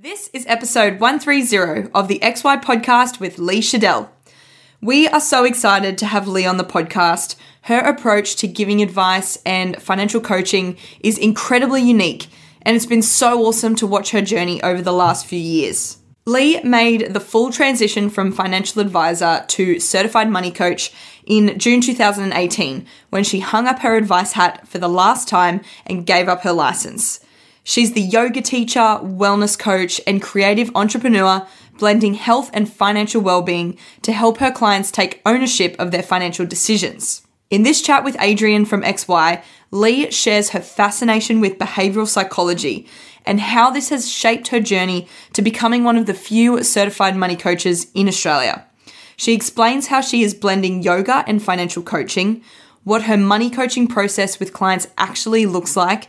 This is episode 130 of the XY podcast with Lea Schodel. We are so excited to have Lea on the podcast. Her approach to giving advice and financial coaching is incredibly unique, and it's been so awesome to watch her journey over the last few years. Lea made the full transition from financial advisor to certified money coach in June 2018 when she hung up her advice hat for the last time and gave up her license. She's the yoga teacher, wellness coach, and creative entrepreneur, blending health and financial well-being to help her clients take ownership of their financial decisions. In this chat with Adrian from XY, Lea shares her fascination with behavioral psychology and how this has shaped her journey to becoming one of the few certified money coaches in Australia. She explains how she is blending yoga and financial coaching, what her money coaching process with clients actually looks like,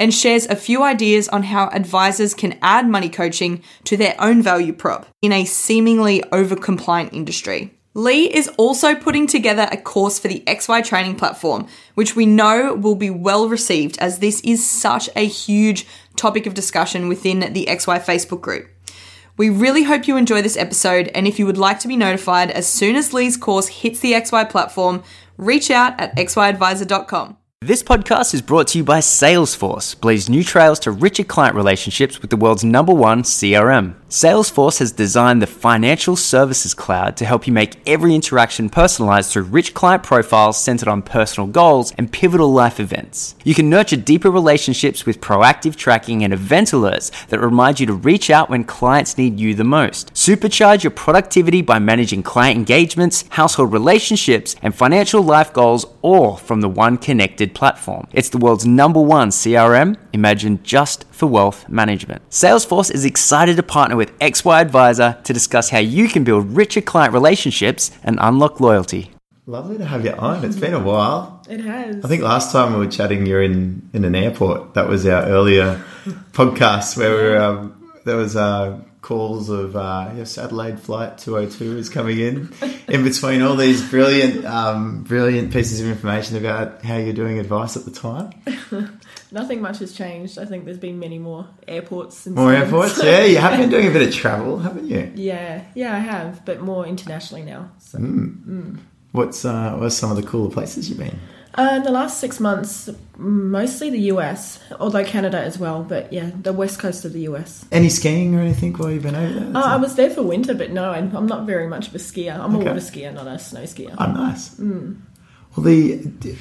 and shares a few ideas on how advisors can add money coaching to their own value prop in a seemingly over compliant industry. Lea is also putting together a course for the XY training platform, which we know will be well received as this is such a huge topic of discussion within the XY Facebook group. We really hope you enjoy this episode, and if you would like to be notified as soon as Lea's course hits the XY platform, reach out at xyadviser.com. This podcast is brought to you by Salesforce, blaze new trails to richer client relationships with the world's number one CRM. Salesforce has designed the financial services cloud to help you make every interaction personalized through rich client profiles centered on personal goals and pivotal life events. You can nurture deeper relationships with proactive tracking and event alerts that remind you to reach out when clients need you the most. Supercharge your productivity by managing client engagements, household relationships, and financial life goals all from the one connected platform. It's the world's number one CRM, imagined just for wealth management. Salesforce is excited to partner with XY Advisor to discuss how you can build richer client relationships and unlock loyalty. Lovely to have you on. It's been a while. It has. I think last time we were chatting, you're in, in an airport. That was our earlier podcast where we were, um, there was uh, calls of uh, yes, Adelaide flight 202 is coming in. In between all these brilliant, um, brilliant pieces of information about how you're doing advice at the time. Nothing much has changed. I think there's been many more airports. Since More then, airports, so- yeah. You have been doing a bit of travel, haven't you? Yeah, yeah, I have, but more internationally now. So. Mm. What's uh, what's some of the cooler places you've been? Uh, in the last six months, mostly the US, although Canada as well. But yeah, the west coast of the US. Any skiing or anything while you've been over there? Uh, I was there for winter, but no, I'm I'm not very much of a skier. I'm Okay. a water skier, not a snow skier. Oh, nice. Mm. Well, the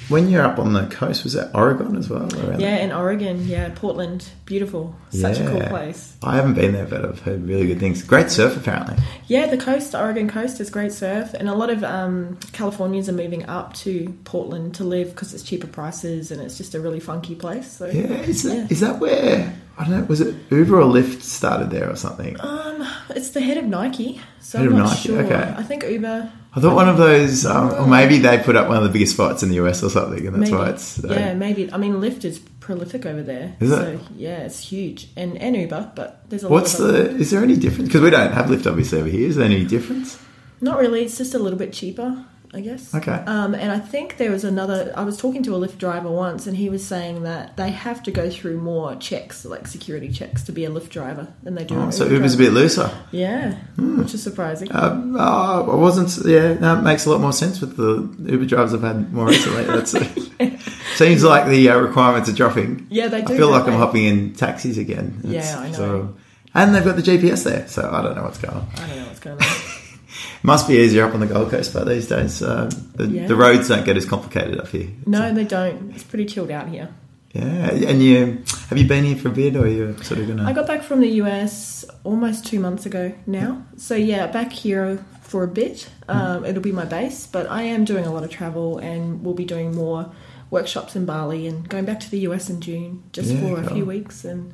when you're up on the coast, was that Oregon as well? Yeah, in Oregon, yeah, Portland, beautiful, such a cool place. I haven't been there, but I've heard really good things. Great surf, apparently. Yeah, the coast, the Oregon coast, is great surf, and a lot of um, Californians are moving up to Portland to live because it's cheaper prices and it's just a really funky place. So, Yeah, is that, Yeah. is that where I don't know? Was it Uber or Lyft started there or something? um, it's the head of Nike, so Head I'm of not Nike, sure. okay. I think Uber. I thought one of those, um, or maybe they put up one of the biggest spots in the US or something, and that's maybe, why it's. uh, yeah, maybe. I mean, Lyft is prolific over there. Is it? so, Yeah, it's huge, and and Uber, but there's a What's lot of the? Is there any difference? Because we don't have Lyft obviously over here. Is there any difference? Not really. It's just a little bit cheaper, I guess. Okay. Um, and I think there was another. I was talking to a Lyft driver once, and he was saying that they have to go through more checks, like security checks, to be a Lyft driver than they do. Oh, so Uber Uber's a bit looser. Yeah, which is surprising. Um, oh, I wasn't. Yeah, no, it makes a lot more sense with the Uber drivers I've had more recently. That's seems like the uh, requirements are dropping. yeah, they do. I feel like don't I'm hopping in taxis again. Yeah, I know. So, and they've got the GPS there, so I don't know what's going on. I don't know what's going on. Must be easier up on the Gold Coast, but these days uh, the, Yeah. the roads don't get as complicated up here. no, they don't. It's pretty chilled out here. Yeah, and you have you been here for a bit, or you're sort of gonna? I got back from the US almost two months ago now. So yeah, back here for a bit. Hmm. Um, it'll be my base, but I am doing a lot of travel, and we'll be doing more workshops in Bali and going back to the US in June just Yeah, for a few weeks and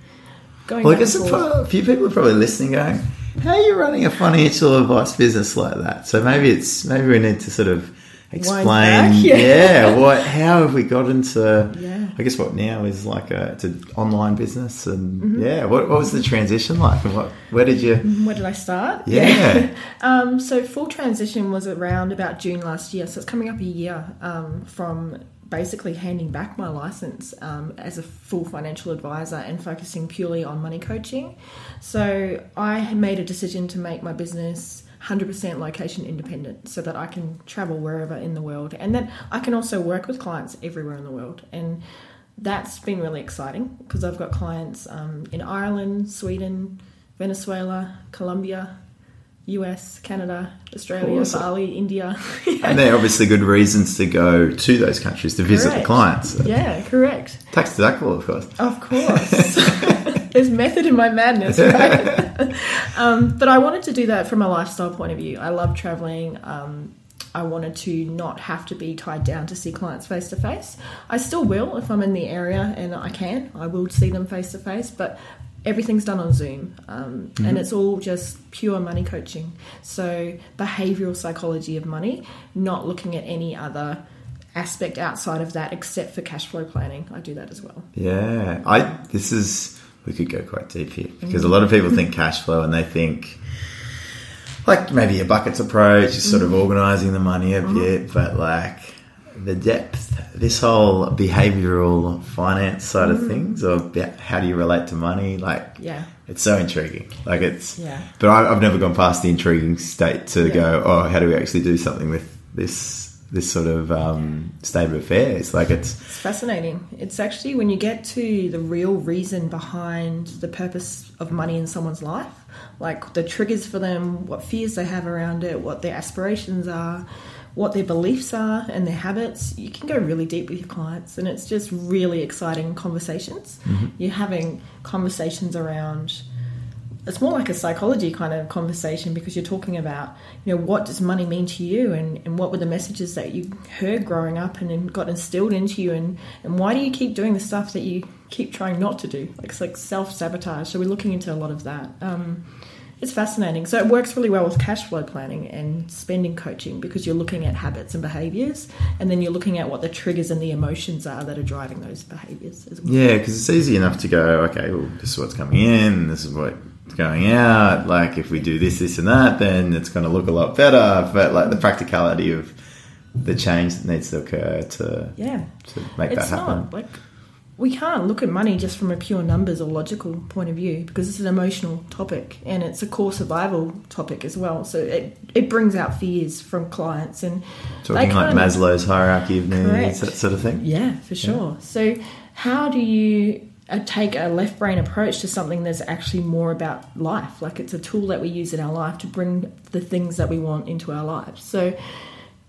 going. well, I guess forth. a few people are probably listening, going, "How are you running a financial advice business like that?" So maybe it's maybe we need to sort of explain, back, yeah. yeah. what how have we got into? Yeah. I guess what now is like a it's an online business, and Mm-hmm. yeah, what, what was the transition like, and what where did you? Where did I start? Yeah. um, so full transition was around about June last year, so it's coming up a year um, from basically handing back my license um, as a full financial advisor and focusing purely on money coaching. So I made a decision to make my business 100% location independent so that I can travel wherever in the world and that I can also work with clients everywhere in the world. And that's been really exciting because I've got clients um, in Ireland, Sweden, Venezuela, Colombia, US, Canada, Australia, Awesome. Bali, India. And they're obviously good reasons to go to those countries to visit the clients. yeah, correct. Tax deductible, of course. Of course. There's method in my madness, right? um, but I wanted to do that from a lifestyle point of view. I love traveling. Um, I wanted to not have to be tied down to see clients face to face. I still will if I'm in the area and I can. I will see them face to face, but everything's done on Zoom, um, and mm-hmm. it's all just pure money coaching. So behavioral psychology of money, not looking at any other aspect outside of that except for cash flow planning. I do that as well. Yeah, I. This is we could go quite deep here mm-hmm. because a lot of people think cash flow and they think like maybe a buckets approach is sort of mm-hmm. organizing the money a bit, but like the depth, this whole behavioral finance side of things, or how do you relate to money, like Yeah. it's so intriguing. Like it's, Yeah. But I, I've never gone past the intriguing state to Yeah. go, oh, how do we actually do something with this? This sort of um, state of affairs, like it's It's fascinating. It's actually when you get to the real reason behind the purpose of money in someone's life, like the triggers for them, what fears they have around it, what their aspirations are, what their beliefs are, and their habits. You can go really deep with your clients, and it's just really exciting conversations. You're having conversations around it's more like a psychology kind of conversation because you're talking about you know what does money mean to you and, and what were the messages that you heard growing up and then got instilled into you and, and why do you keep doing the stuff that you keep trying not to do like it's like self-sabotage so we're looking into a lot of that um, it's fascinating so it works really well with cash flow planning and spending coaching because you're looking at habits and behaviors and then you're looking at what the triggers and the emotions are that are driving those behaviors as well Yeah, because it's easy enough to go, okay, well, this is what's coming in, this is what's going out. Like, if we do this, this, and that, then it's going to look a lot better. But, like, the practicality of the change that needs to occur to, yeah to make that happen. not like we can't look at money just from a pure numbers or logical point of view because it's an emotional topic and it's a core survival topic as well. So it it brings out fears from clients and Talking like Maslow's hierarchy of needs, that sort of thing. yeah, for sure. So how do you uh, take a left brain approach to something that's actually more about life? Like it's a tool that we use in our life to bring the things that we want into our lives. So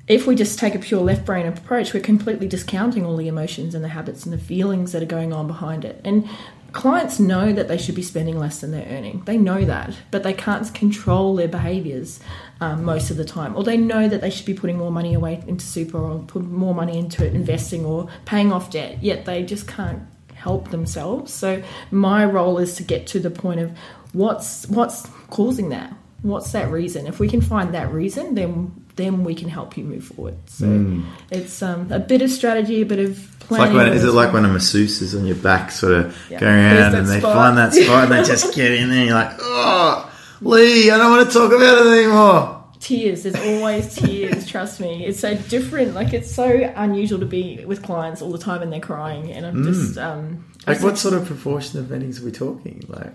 if we just take a pure left brain approach, we're completely discounting all the emotions and the habits and the feelings that are going on behind it. And clients know that they should be spending less than they're earning. They know that, but they can't control their behaviors um, most of the time. Or they know that they should be putting more money away into super or put more money into it, investing or paying off debt, yet they just can't help themselves. So my role is to get to the point of what's what's causing that. What's that reason? If we can find that reason, then then we can help you move forward. So it's um, a bit of strategy, a bit of It's like planning. when, is it like when a masseuse is on your back, sort of Yeah. going around, and they spot. find that spot, and they just get in there, and you're like, oh, Lea, I don't want to talk about it anymore. tears. There's always tears. Trust me. It's so different. Like it's so unusual to be with clients all the time and they're crying, and I'm just um. Like, what sort of proportion of meetings are we talking? Like,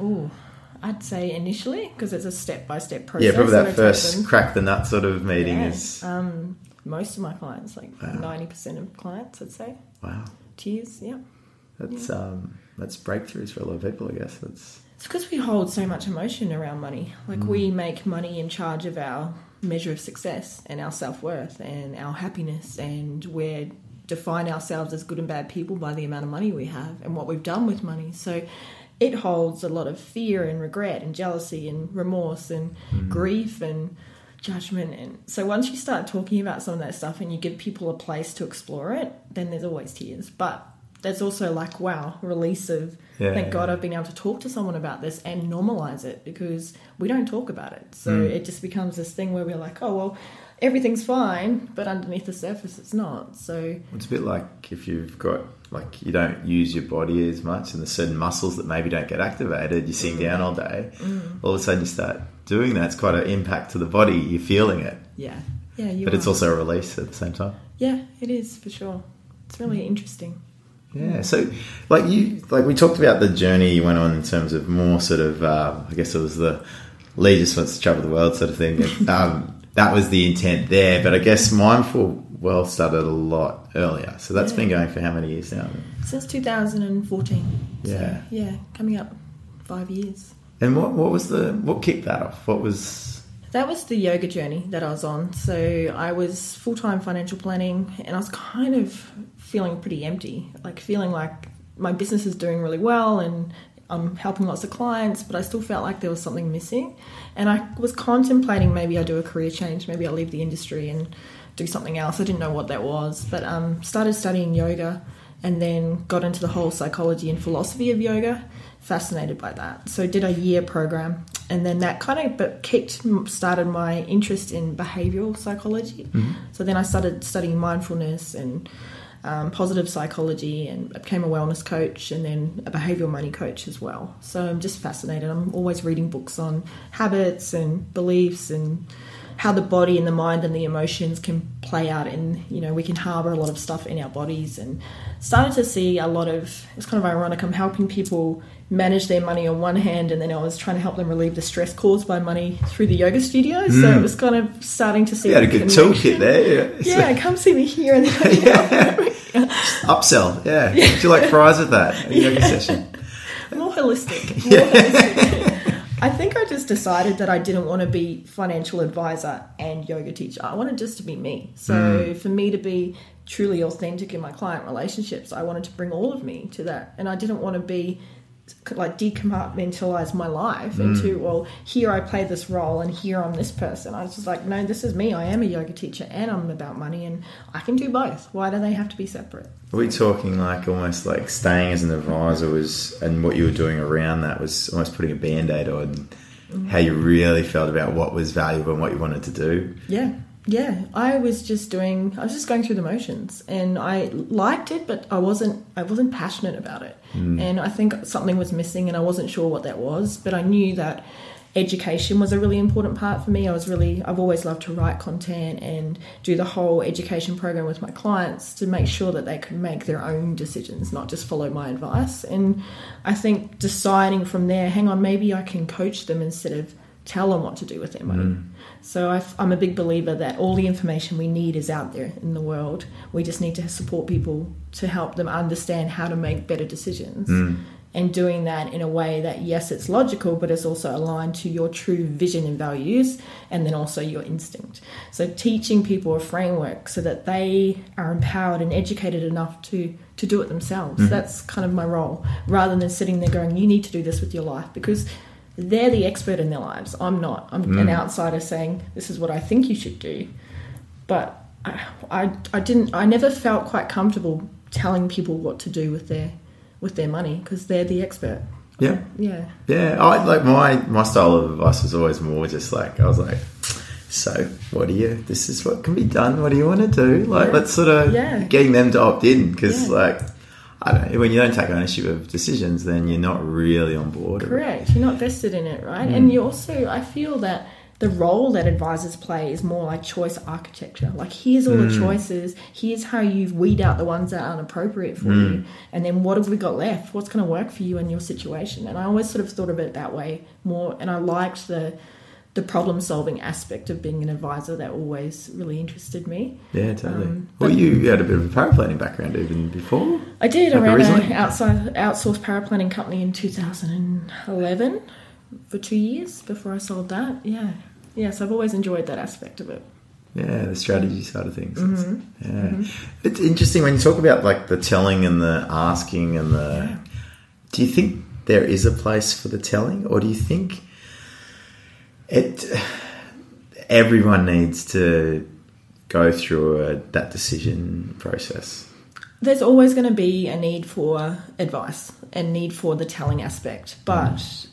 Oh, I'd say initially because it's a step by step process. yeah, probably that first crack the nut sort of meeting Yeah. is Um, most of my clients, like ninety percent of clients, I'd say wow. tears. Yeah, That's um, that's breakthroughs for a lot of people, I guess. That's it's because we hold so much emotion around money. Like we make money in charge of our measure of success and our self worth and our happiness, and we define ourselves as good and bad people by the amount of money we have and what we've done with money. So. It holds a lot of fear and regret and jealousy and remorse and grief and judgment and so once you start talking about some of that stuff and you give people a place to explore it then there's always tears but there's also like wow release of Yeah. thank god i've been able to talk to someone about this and normalize it because we don't talk about it so Hmm. it just becomes this thing where we're like oh well everything's fine but underneath the surface it's not so it's a bit like if you've got like you don't use your body as much, and there's certain muscles that maybe don't get activated. You're sitting down all day. All of a sudden, you start doing that. It's quite an impact to the body. You're feeling it. yeah Yeah, you but it's also a release at the same time. Yeah, it is for sure. It's really interesting. Yeah. So, like you, like we talked about the journey you went on in terms of more sort of, uh, I guess it was the Lea just wants to travel the world sort of thing. And, um, that was the intent there, but I guess Mindful Wealth started a lot earlier. So that's Yeah. been going for how many years now? Since 2014. So, Yeah. yeah, coming up five years. And what what was the what kicked that off? What was That was the yoga journey that I was on. So I was full time financial planning and I was kind of feeling pretty empty, like feeling like my business is doing really well and I'm helping lots of clients, but I still felt like there was something missing. And I was contemplating maybe I do a career change, maybe I leave the industry and do something else. I didn't know what that was, but um, started studying yoga and then got into the whole psychology and philosophy of yoga. Fascinated by that, so did a year program, and then that kind of but kicked started my interest in behavioral psychology. So then I started studying mindfulness and um, positive psychology, and became a wellness coach, and then a behavioral money coach as well. So I'm just fascinated. I'm always reading books on habits and beliefs and how the body and the mind and the emotions can play out in you know we can harbor a lot of stuff in our bodies and started to see a lot of it's kind of ironic i'm helping people manage their money on one hand and then i was trying to help them relieve the stress caused by money through the yoga studio so it was kind of starting to see you had a good connection. toolkit there? Yeah. yeah come see me here and then Upsell. Yeah. Do you like fries with that? A yoga session. more holistic. More holistic. I think I just decided that I didn't want to be financial advisor and yoga teacher. I wanted just to be me. So hmm. for me to be truly authentic in my client relationships, I wanted to bring all of me to that, and I didn't want to be like decompartmentalize my life mm. into well here I play this role and here I'm this person. I was just like no, this is me. I am a yoga teacher and I'm about money and I can do both. Why do they have to be separate? Are we talking like almost like staying as an advisor was, and what you were doing around that was almost putting a band aid on mm. how you really felt about what was valuable and what you wanted to do? Yeah, yeah. I was just doing. I was just going through the motions, and I liked it, but I wasn't. I wasn't passionate about it, hmm. and I think something was missing, and I wasn't sure what that was. But I knew that education was a really important part for me. I was really. I've always loved to write content and do the whole education program with my clients to make sure that they could make their own decisions, not just follow my advice. And I think deciding from there, hang on, maybe I can coach them instead of tell them what to do with their money. Mm. So i am a big believer that all the information we need is out there in the world. We just need to support people to help them understand how to make better decisions. Mm. And doing that in a way that, yes, it's logical, but it's also aligned to your true vision and values, and then also your instinct. So, teaching people a framework so that they are empowered and educated enough to, to do it themselves. Mm-hmm. That's kind of my role, rather than sitting there going, you need to do this with your life, because they're the expert in their lives. I'm not. I'm an mm. outsider saying this is what I think you should do, but I, I, I didn't. I never felt quite comfortable telling people what to do with their with their money because they're the expert. Yeah. Yeah. Yeah, I like my my style of advice was always more just like I was like, so what do you? This is what can be done. What do you want to do? Like Yeah. let's sort of Yeah. getting them to opt in because Yeah. like I don't know when you don't take ownership of decisions, then you're not really on board. Correct. You're not vested in it, right? And hmm. you also, I feel that the role that advisors play is more like choice architecture. Like, here's all the hmm. choices. Here's how you weed out the ones that aren't appropriate for you. Hmm. And then what have we got left? What's going to work for you and your situation? And I always sort of thought of it that way more. And I liked the the problem solving aspect of being an advisor that always really interested me. Yeah, totally. Um, well, you had a bit of a paraplanning background even before. I did. Like I ran an outside outsourced paraplanning company in 2011 for two years before I sold that. Yeah, yeah. So I've always enjoyed that aspect of it. Yeah, the strategy side of things. Mm-hmm. Yeah, it's interesting when you talk about like the telling and the asking and the. Do you think there is a place for the telling, or do you think it? Everyone needs to go through a, that decision process. There's always going to be a need for advice and need for the telling aspect, but.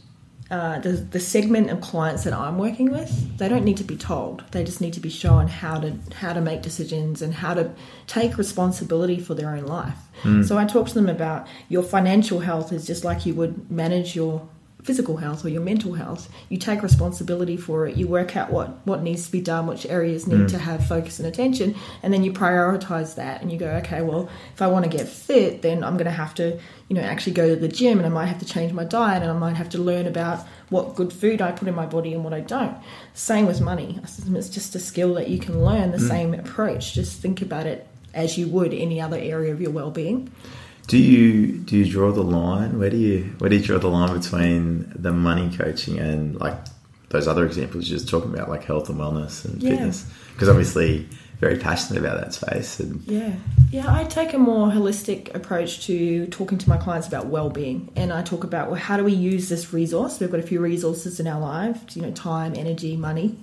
Uh, the, the segment of clients that I'm working with, they don't need to be told. They just need to be shown how to how to make decisions and how to take responsibility for their own life. So I talk to them about your financial health is just like you would manage your physical health or your mental health. You take responsibility for it. You work out what what needs to be done, which areas need mm. to have focus and attention, and then you prioritize that. And you go, okay, well, if I want to get fit, then I'm going to have to, you know, actually go to the gym, and I might have to change my diet, and I might have to learn about what good food I put in my body and what I don't. Same with money. It's just a skill that you can learn. The mm. same approach. Just think about it as you would any other area of your well-being. Do you do you draw the line? Where do you where do you draw the line between the money coaching and like those other examples you're just talking about, like health and wellness and Yeah. fitness? Because obviously, very passionate about that space. And Yeah. Yeah, I take a more holistic approach to talking to my clients about well-being and I talk about well how do we use this resource? We've got a few resources in our lives, you know, time, energy, money.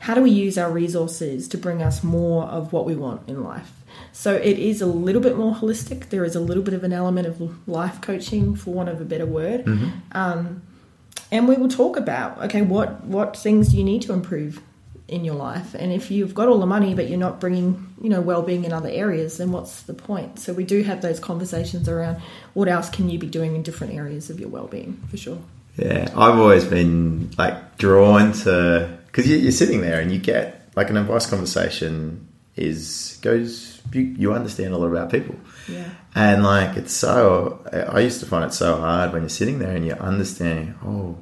How do we use our resources to bring us more of what we want in life? So it is a little bit more holistic. There is a little bit of an element of life coaching, for want of a better word. Um, and we will talk about okay, what what things do you need to improve in your life? And if you've got all the money but you're not bringing you know well-being in other areas, then what's the point? So we do have those conversations around what else can you be doing in different areas of your well-being for sure. yeah, I've always been like drawn to because you're sitting there and you get like an advice conversation is goes you, you understand a lot about people. Yeah. And like it's so, I used to find it so hard when you're sitting there and you're understanding. Oh,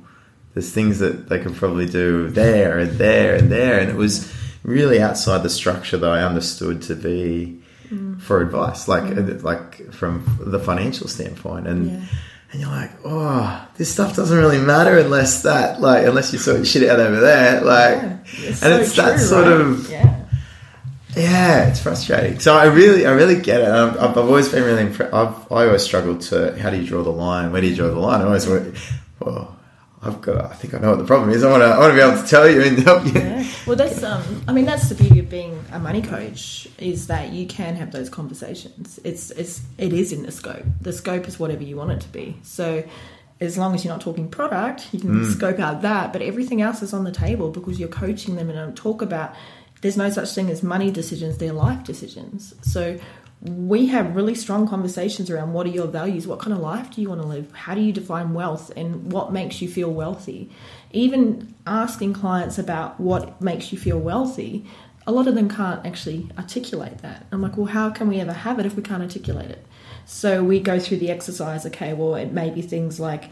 there's things that they can probably do there and there and there, and it was really outside the structure that I understood to be mm. for advice, like mm. like from the financial standpoint, and. Yeah. And you're like, oh, this stuff doesn't really matter unless that, like, unless you sort your shit out over there, like, Yeah. It's and so it's that true, sort right? of, yeah. Yeah, it's frustrating. So I really, I really get it. Um, I've, I've always been really impressed. I've, I always struggled to how do you draw the line? Where do you draw the line? I always well, I've got. I think I know what the problem is. I want to. I want to be able to tell you and help you. Yeah. Well, that's um. I mean, that's the beauty of being a money coach is that you can have those conversations. It's it's it is in the scope. The scope is whatever you want it to be. So, as long as you're not talking product, you can mm. scope out that. But everything else is on the table because you're coaching them and don't talk about. There's no such thing as money decisions. They're life decisions. So. We have really strong conversations around what are your values? What kind of life do you want to live? How do you define wealth? And what makes you feel wealthy? even asking clients about what makes you feel wealthy, a lot of them can't actually articulate that. I'm like, well, how can we ever have it if we can't articulate it? So we go through the exercise. Okay, well, it may be things like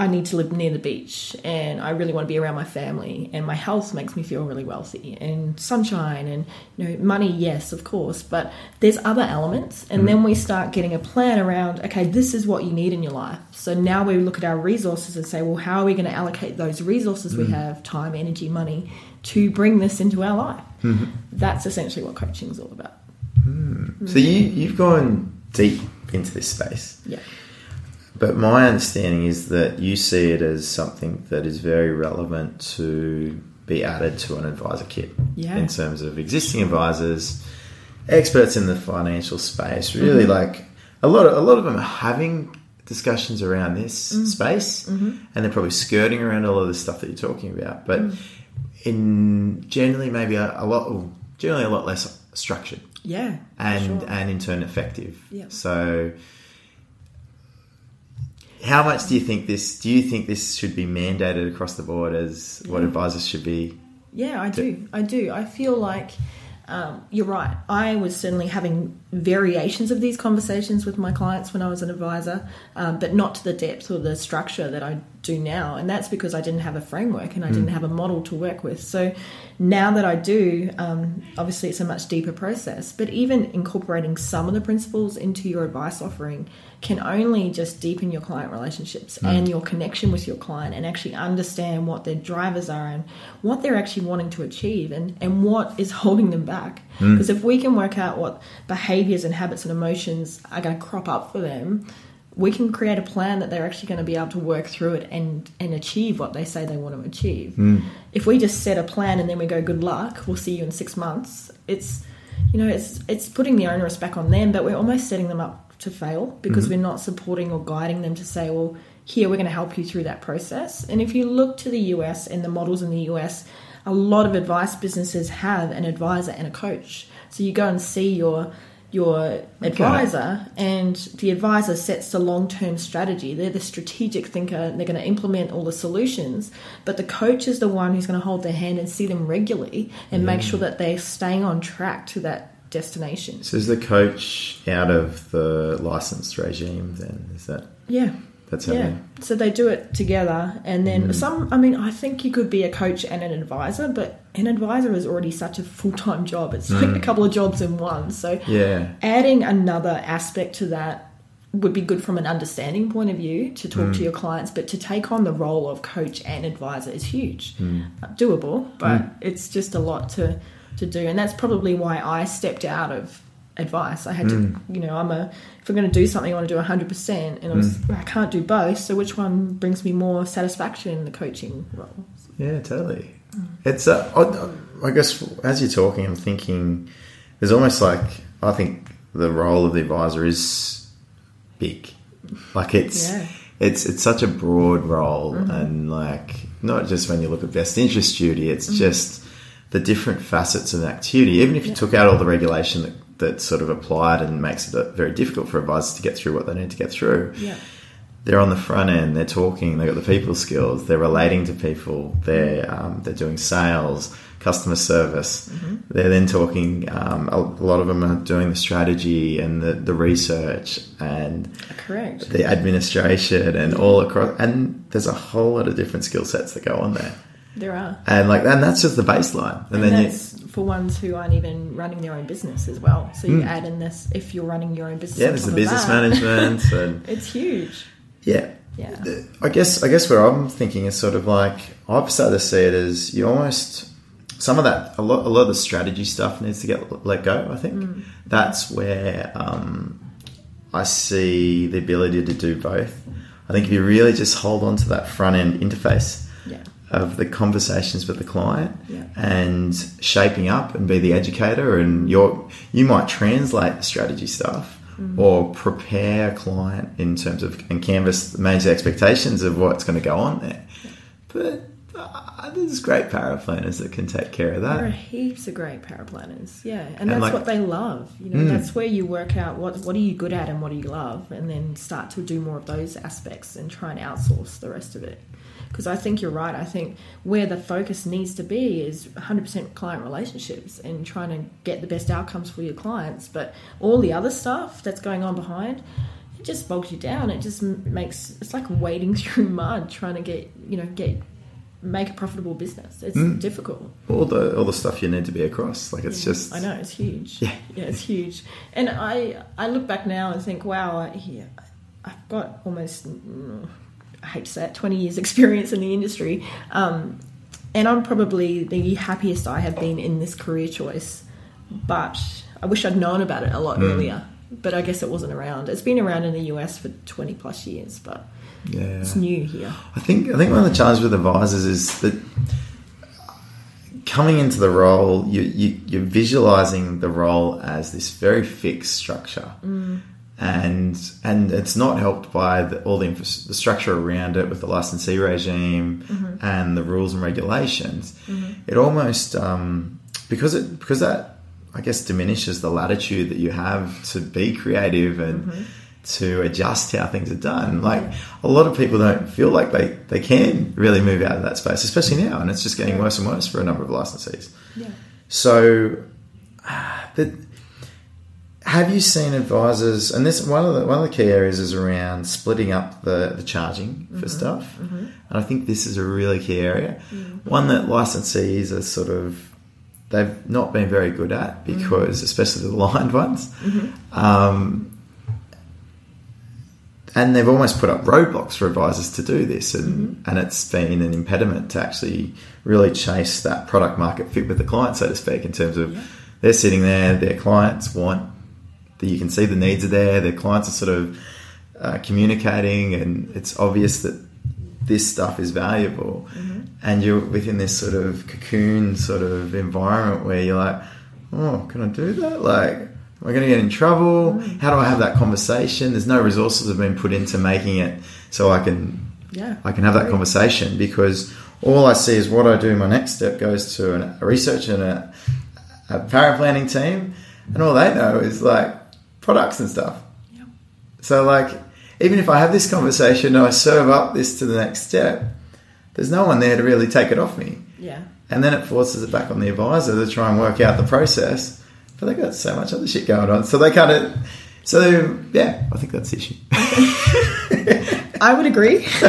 I need to live near the beach and I really want to be around my family and my health makes me feel really wealthy and sunshine and you know money yes of course but there's other elements and mm-hmm. then we start getting a plan around okay this is what you need in your life. So now we look at our resources and say well how are we going to allocate those resources we mm-hmm. have time energy money to bring this into our life? Mm-hmm. That's essentially what coaching is all about. Hmm. So you you've gone deep into this space, yeah but my understanding is that you see it as something that is very relevant to be added to an advisor kit. Yeah. In terms of existing advisors, experts in the financial space, really mm-hmm. like a lot of a lot of them are having discussions around this mm. space, mm-hmm. and they're probably skirting around a lot of the stuff that you're talking about, but mm. in generally maybe a, a lot, generally a lot less structured yeah and sure. and in turn effective. Yeah. So, how much do you think this? Do you think this should be mandated across the board as what advisors should be? Yeah, I do. I do. I feel like um, you're right. I was certainly having variations of these conversations with my clients when I was an advisor, um, but not to the depth or the structure that I do now. And that's because I didn't have a framework and I didn't have a model to work with. So now that I do, um, obviously it's a much deeper process. But even incorporating some of the principles into your advice offering can only just deepen your client relationships mm. and your connection with your client and actually understand what their drivers are and what they're actually wanting to achieve and, and what is holding them back. Mm. Because if we can work out what behaviors and habits and emotions are going to crop up for them, we can create a plan that they're actually going to be able to work through it and, and achieve what they say they want to achieve. Mm. If we just set a plan and then we go, good luck, we'll see you in six months, it's you know, it's it's putting the onus back on them, but we're almost setting them up to fail because mm-hmm. we're not supporting or guiding them to say, well, here we're going to help you through that process. And if you look to the US and the models in the US, a lot of advice businesses have an advisor and a coach. So you go and see your your advisor, and the advisor sets the long term strategy. They're the strategic thinker, and they're going to implement all the solutions, but the coach is the one who's going to hold their hand and see them regularly and make sure that they're staying on track to that destination. So is the coach out of the licensed regime then? Is that Yeah. that's how Yeah, so they do it together, and then mm. some. I mean, I think you could be a coach and an advisor, but an advisor is already such a full time job. It's like mm. a couple of jobs in one. So Yeah. adding another aspect to that would be good from an understanding point of view to talk to mm. your clients, but to take on the role of coach and advisor is huge. Uh, Doable, but it's just a lot to to do, and that's probably why I stepped out of advice. I had to, mm. you know, I'm a if I'm going to do something, I want to do 100, percent and I was mm. I can't do both. So which one brings me more satisfaction in the coaching role? Yeah, totally. It's uh, I, I guess as you're talking, I'm thinking there's almost like I think the role of the advisor is big. Like it's Yeah. it's it's such a broad role, mm-hmm. and like not just when you look at best interest duty, it's mm-hmm. just the different facets of the activity. Even if you took out all the regulation that, that sort of applied and makes it very difficult for advisors to get through what they need to get through Yeah. they're on the front end. They're talking. They've got the people skills. They're relating to people. They're um, they're doing sales, customer service. They're then talking. Um, a, a lot of them are doing the strategy and the, the research and Correct. the administration and all across. And there's a whole lot of different skill sets that go on there. There are. And like, and that's just the baseline. And, And, then you, for ones who aren't even running their own business as well. So you add in this if you're running your own business. yeah, there's the business that. management and It's huge. yeah. Yeah. I guess I guess where I'm thinking is sort of like I've started to see it as you almost some of that a lot a lot of the strategy stuff needs to get let go. I think that's where um, I see the ability to do both. I think if you really just hold on to that front end interface Yeah. Of the conversations with the client Yeah. and shaping up and be the educator and you're you might translate the strategy stuff or prepare a client in terms of and canvas manage the expectations of what's going to go on there but uh, there's great paraplanners that can take care of that. There are heaps of great paraplanners, yeah, and, And that's like- what they love. You know, Mm. that's where you work out what what are you good at and what do you love, and then start to do more of those aspects and try and outsource the rest of it. Because I think you're right. I think where the focus needs to be is 100% client relationships and trying to get the best outcomes for your clients. But all the other stuff that's going on behind, it just bogs you down. It just makes it's like wading through mud trying to get you know get make a profitable business. It's Mm. difficult. all the all the stuff you need to be across like it's Yeah, just I know it's huge. Yeah. yeah, it's huge. And I I look back now and think, wow, I, yeah, I've got almost mm, I hate to say it, twenty years experience in the industry, um, and I'm probably the happiest I have been in this career choice. But I wish I'd known about it a lot earlier. But I guess it wasn't around. It's been around in the US for twenty plus years, but yeah it's new here. I think I think one of the challenges with advisors is that coming into the role, you, you you're visualizing the role as this very fixed structure, and and it's not helped by the, all the, infra- the structure around it with the licensee regime and the rules and regulations. It almost um, because it because that I guess diminishes the latitude that you have to be creative and to adjust how things are done. Like a lot of people don't feel like they, they can really move out of that space, especially now, and it's just getting worse and worse for a number of licensees. Yeah. So, ah, that have you seen advisors? And this one of the one of the key areas is around splitting up the, the charging for mm-hmm. stuff, mm-hmm. and I think this is a really key area. Mm. One that licensees are sort of they've not been very good at mm-hmm. because, especially the aligned ones. Um, and they've almost put up roadblocks for advisors to do this, and, and it's been an impediment to actually really chase that product market fit with the client, so to speak, in terms of they're sitting there, their clients want that you can see the needs are there, their clients are sort of uh, communicating, and it's obvious that this stuff is valuable, and you're within this sort of cocoon sort of environment where you're like, oh, can I do that? Like, am I going to get in trouble? How do I have that conversation? There's no resources have been put into making it so I can Yeah. I can have that conversation because all I see is what I do. My next step goes to an, a research and a, a paraplanning team, and all they know is like, products and stuff. So, like, even if I have this conversation and I serve up this to the next step, there's no one there to really take it off me. Yeah. And then it forces it back on the advisor to try and work out the process. But they got so much other shit going on. So they kind of, so yeah, I think that's the issue. I would agree.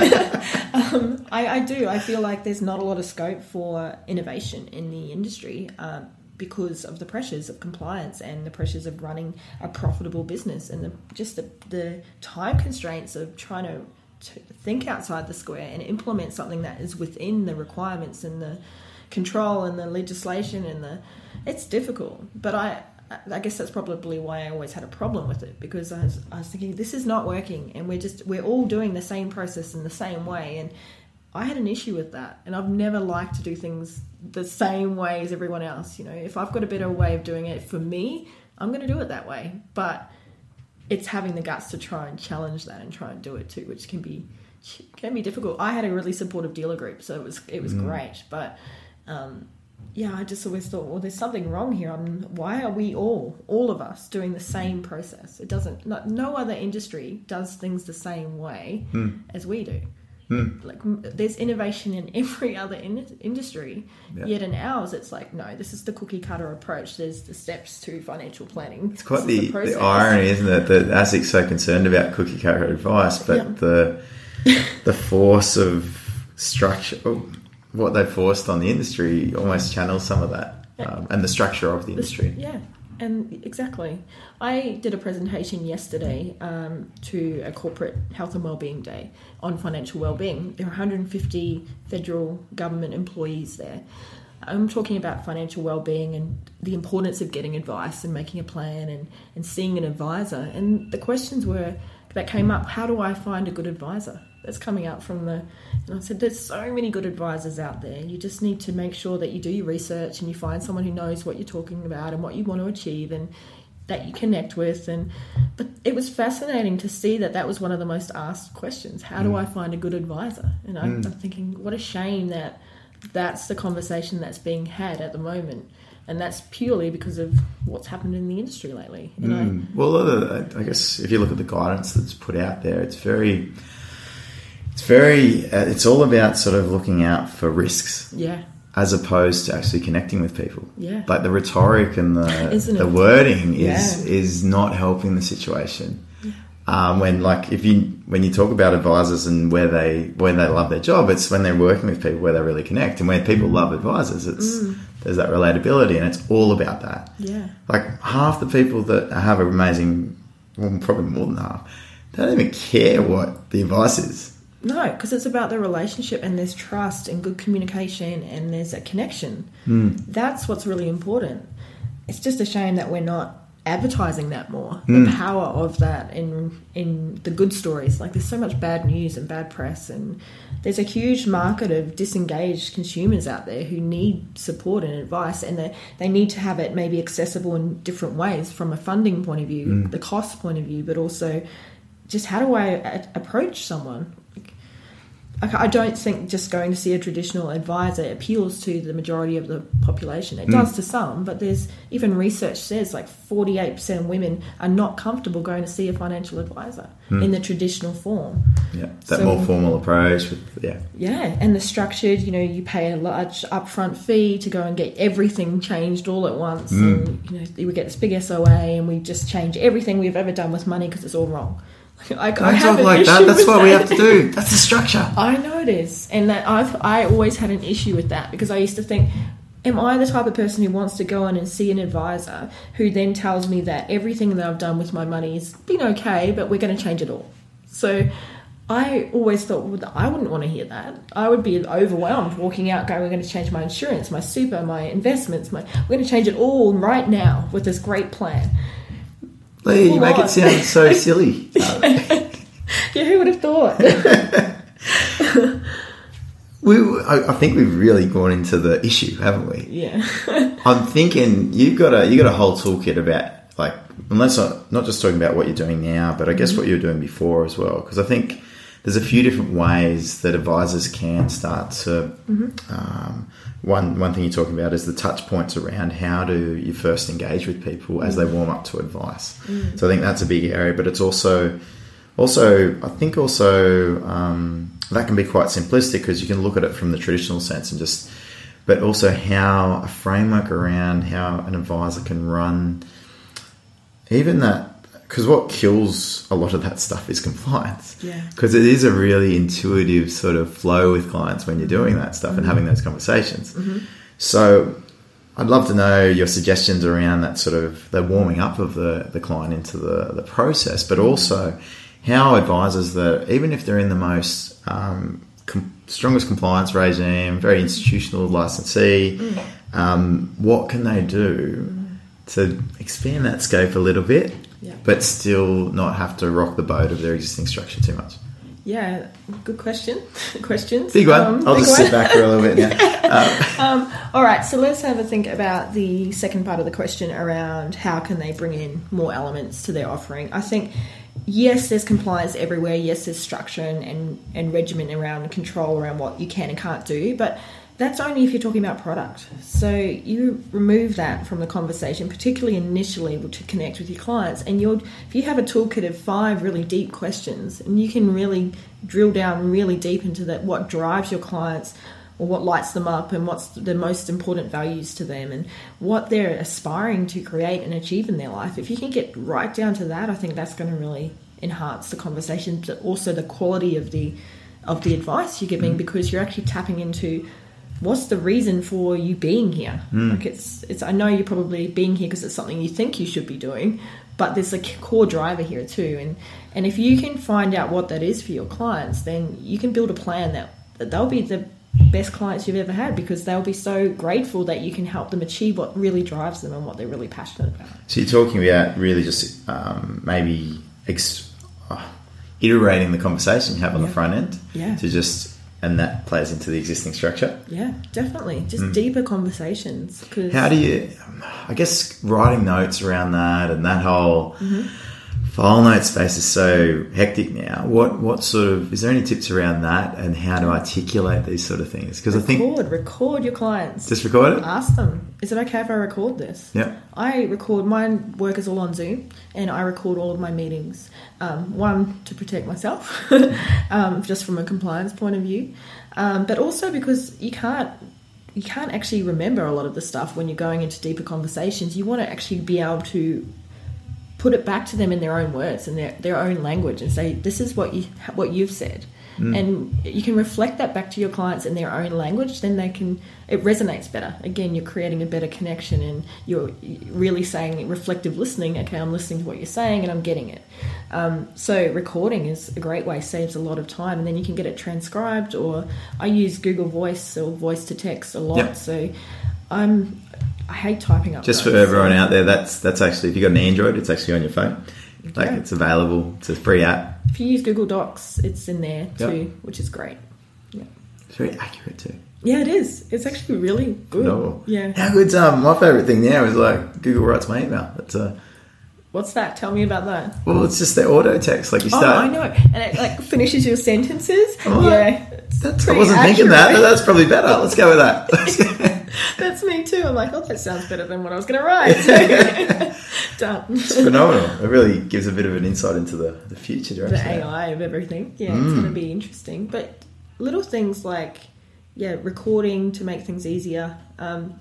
um, I, I do. I feel like there's not a lot of scope for innovation in the industry um, because of the pressures of compliance and the pressures of running a profitable business and the, just the, the time constraints of trying to, to think outside the square and implement something that is within the requirements and the control and the legislation and the it's difficult. But i i guess that's probably why i always had a problem with it because i was, I was thinking this is not working and we're just we're all doing the same process in the same way and i had an issue with that and i've never liked to do things the same way as everyone else you know if i've got a better way of doing it for me i'm going to do it that way but it's having the guts to try and challenge that and try and do it too which can be can be difficult i had a really supportive dealer group so it was it was great but um, yeah, I just always thought, well, there's something wrong here. I mean, why are we all, all of us, doing the same process? It doesn't. No, no other industry does things the same way as we do. Like, there's innovation in every other in- industry, Yeah. yet in ours, it's like, no, this is the cookie cutter approach. There's the steps to financial planning. It's quite is the, the irony, isn't it, that ASIC's so concerned about cookie cutter advice, but Yeah. the the force of structure, oh, what they forced on the industry, almost channels some of that, um, and the structure of the industry. Yeah, and exactly. I did a presentation yesterday um, to a corporate health and wellbeing day on financial wellbeing. There are 150 federal government employees there. I'm talking about financial well-being and the importance of getting advice and making a plan and, and seeing an advisor. And the questions were that came up: How do I find a good advisor? That's coming out from the. And I said, there's so many good advisors out there. You just need to make sure that you do your research and you find someone who knows what you're talking about and what you want to achieve and that you connect with. And but it was fascinating to see that that was one of the most asked questions. How do I find a good advisor? And I'm, I'm thinking, what a shame that that's the conversation that's being had at the moment. And that's purely because of what's happened in the industry lately. Mm. Well, a lot of the- I guess if you look at the guidance that's put out there, it's very, it's very, uh, it's all about sort of looking out for risks yeah, as opposed to actually connecting with people. Yeah. Like the rhetoric and the the wording is Yeah. is not helping the situation. Um, when like if you when you talk about advisors and where they when they love their job, it's when they're working with people where they really connect, and when people love advisors, it's Mm. there's that relatability, and it's all about that. yeah, Like half the people that have amazing, well, probably more than half, they don't even care what the advice is. No, because it's about the relationship and there's trust and good communication and there's a connection. Hmm. That's what's really important. It's just a shame that we're not advertising that more. Hmm. The power of that in in the good stories. Like there's so much bad news and bad press and there's a huge market of disengaged consumers out there who need support and advice and they, they need to have it maybe accessible in different ways from a funding point of view, Hmm. the cost point of view, but also just how do I a- approach someone? I don't think just going to see a traditional advisor appeals to the majority of the population. It hmm. does to some, but there's even research says like 48% of women are not comfortable going to see a financial advisor hmm. in the traditional form. Yeah, that So- more formal approach with yeah. Yeah, and the structured, you know, you pay a large upfront fee to go and get everything changed all at once, hmm. and you know, we get this big SOA, and we just change everything we've ever done with money because it's all wrong. I, I talk like that. That's what we have to do. That's the structure. I know it is, and that I've I always had an issue with that because I used to think, am I the type of person who wants to go in and see an advisor who then tells me that everything that I've done with my money has been okay, but we're going to change it all? So. I always thought well, I wouldn't want to hear that. I would be overwhelmed walking out, going, "We're going to change my insurance, my super, my investments. My, we're going to change it all right now with this great plan." Lea, you make on. it sound so silly. Yeah, who would have thought? we, I, I think we've really gone into the issue, haven't we? yeah, I'm thinking you've got a you got a whole toolkit about like, and let's not not just talking about what you're doing now, but I guess mm-hmm. what you were doing before as well. Because I think there's a few different ways that advisors can start to. Um, one one thing you're talking about is the touch points around how do you first engage with people as they warm up to advice. So I think that's a big area, but it's also also I think also um, that can be quite simplistic because you can look at it from the traditional sense and just, but also how a framework around how an advisor can run even that because what kills a lot of that stuff is compliance. Yeah. Because it is a really intuitive sort of flow with clients when you're doing that stuff and having mm-hmm. those conversations. Mm-hmm. So I'd love to know your suggestions around that sort of the warming up of the, the client into the, the process, but mm-hmm. also how advisors that, even if they're in the most um, com- strongest compliance regime, very institutional licensee, mm. um, what can they do to expand that scope a little bit, Yeah. but still not have to rock the boat of their existing structure too much? Yeah, good question. Questions. Big one. Um, I'll big just one. sit back for a little bit now. All right, so let's have a think about the second part of the question around how can they bring in more elements to their offering. I think yes, there's compliance everywhere. Yes, there's structure and, and, and regimen around control around what you can and can't do, but that's only if you're talking about product. So you remove that from the conversation, particularly initially to connect with your clients. And you'll, if you have a toolkit of five really deep questions, and you can really drill down really deep into that, what drives your clients, or what lights them up and what's the most important values to them and what they're aspiring to create and achieve in their life. If you can get right down to that, I think that's going to really enhance the conversation, but also the quality of the of the advice you're giving mm. because you're actually tapping into what's the reason for you being here. Like it's it's I know you're probably being here because it's something you think you should be doing, but there's a core driver here too and and if you can find out what that is for your clients, then you can build a plan that, that they'll be the best clients you've ever had because they'll be so grateful that you can help them achieve what really drives them and what they're really passionate about. So you're talking about really just um, maybe ex- uh, iterating the conversation you have on the front end Yeah. to just, and that plays into the existing structure. Yeah, definitely. Just deeper conversations. Cause How do you, I guess, writing notes around that and that whole Mm-hmm. file note space is so hectic now. What what sort of is there any tips around that and how to articulate these sort of things? Because I think record, record your clients. just record it. Ask them, is it okay if I record this? Yeah. I record, my work is all on Zoom and I record all of my meetings. Um, one, to protect myself, um, just from a compliance point of view, um, but also because you can't. You can't actually remember a lot of the stuff when you're going into deeper conversations. You want to actually be able to put it back to them in their own words and their, their own language and say this is what you what you've said and you can reflect that back to your clients in their own language then they can it resonates better again you're creating a better connection and you're really saying reflective listening okay i'm listening to what you're saying and i'm getting it um, so recording is a great way saves a lot of time and then you can get it transcribed or i use google voice or voice to text a lot Yep. so i'm i hate typing up Just for everyone out there, that's that's actually if you've got an Android, it's actually on your phone. Like Okay. it's available. It's a free app. If you use Google Docs, it's in there Yep. too, which is great. Yeah. It's very accurate too. Yeah, it is. It's actually really good. No. Yeah. How good's um my favorite thing now is like Google writes my email. It's uh What's that? Tell me about that. well, it's just the auto text. Like you start. Oh. I know. And it like finishes your sentences. Oh, yeah. That's, I wasn't thinking that, but that's probably better. Let's go with that. That's me too. I'm like, oh, that sounds better than what I was going to write. Done. it's phenomenal. It really gives a bit of an insight into the, the future direction. the. AI of everything. Yeah, it's going to be interesting. But little things like, yeah, recording to make things easier. Um,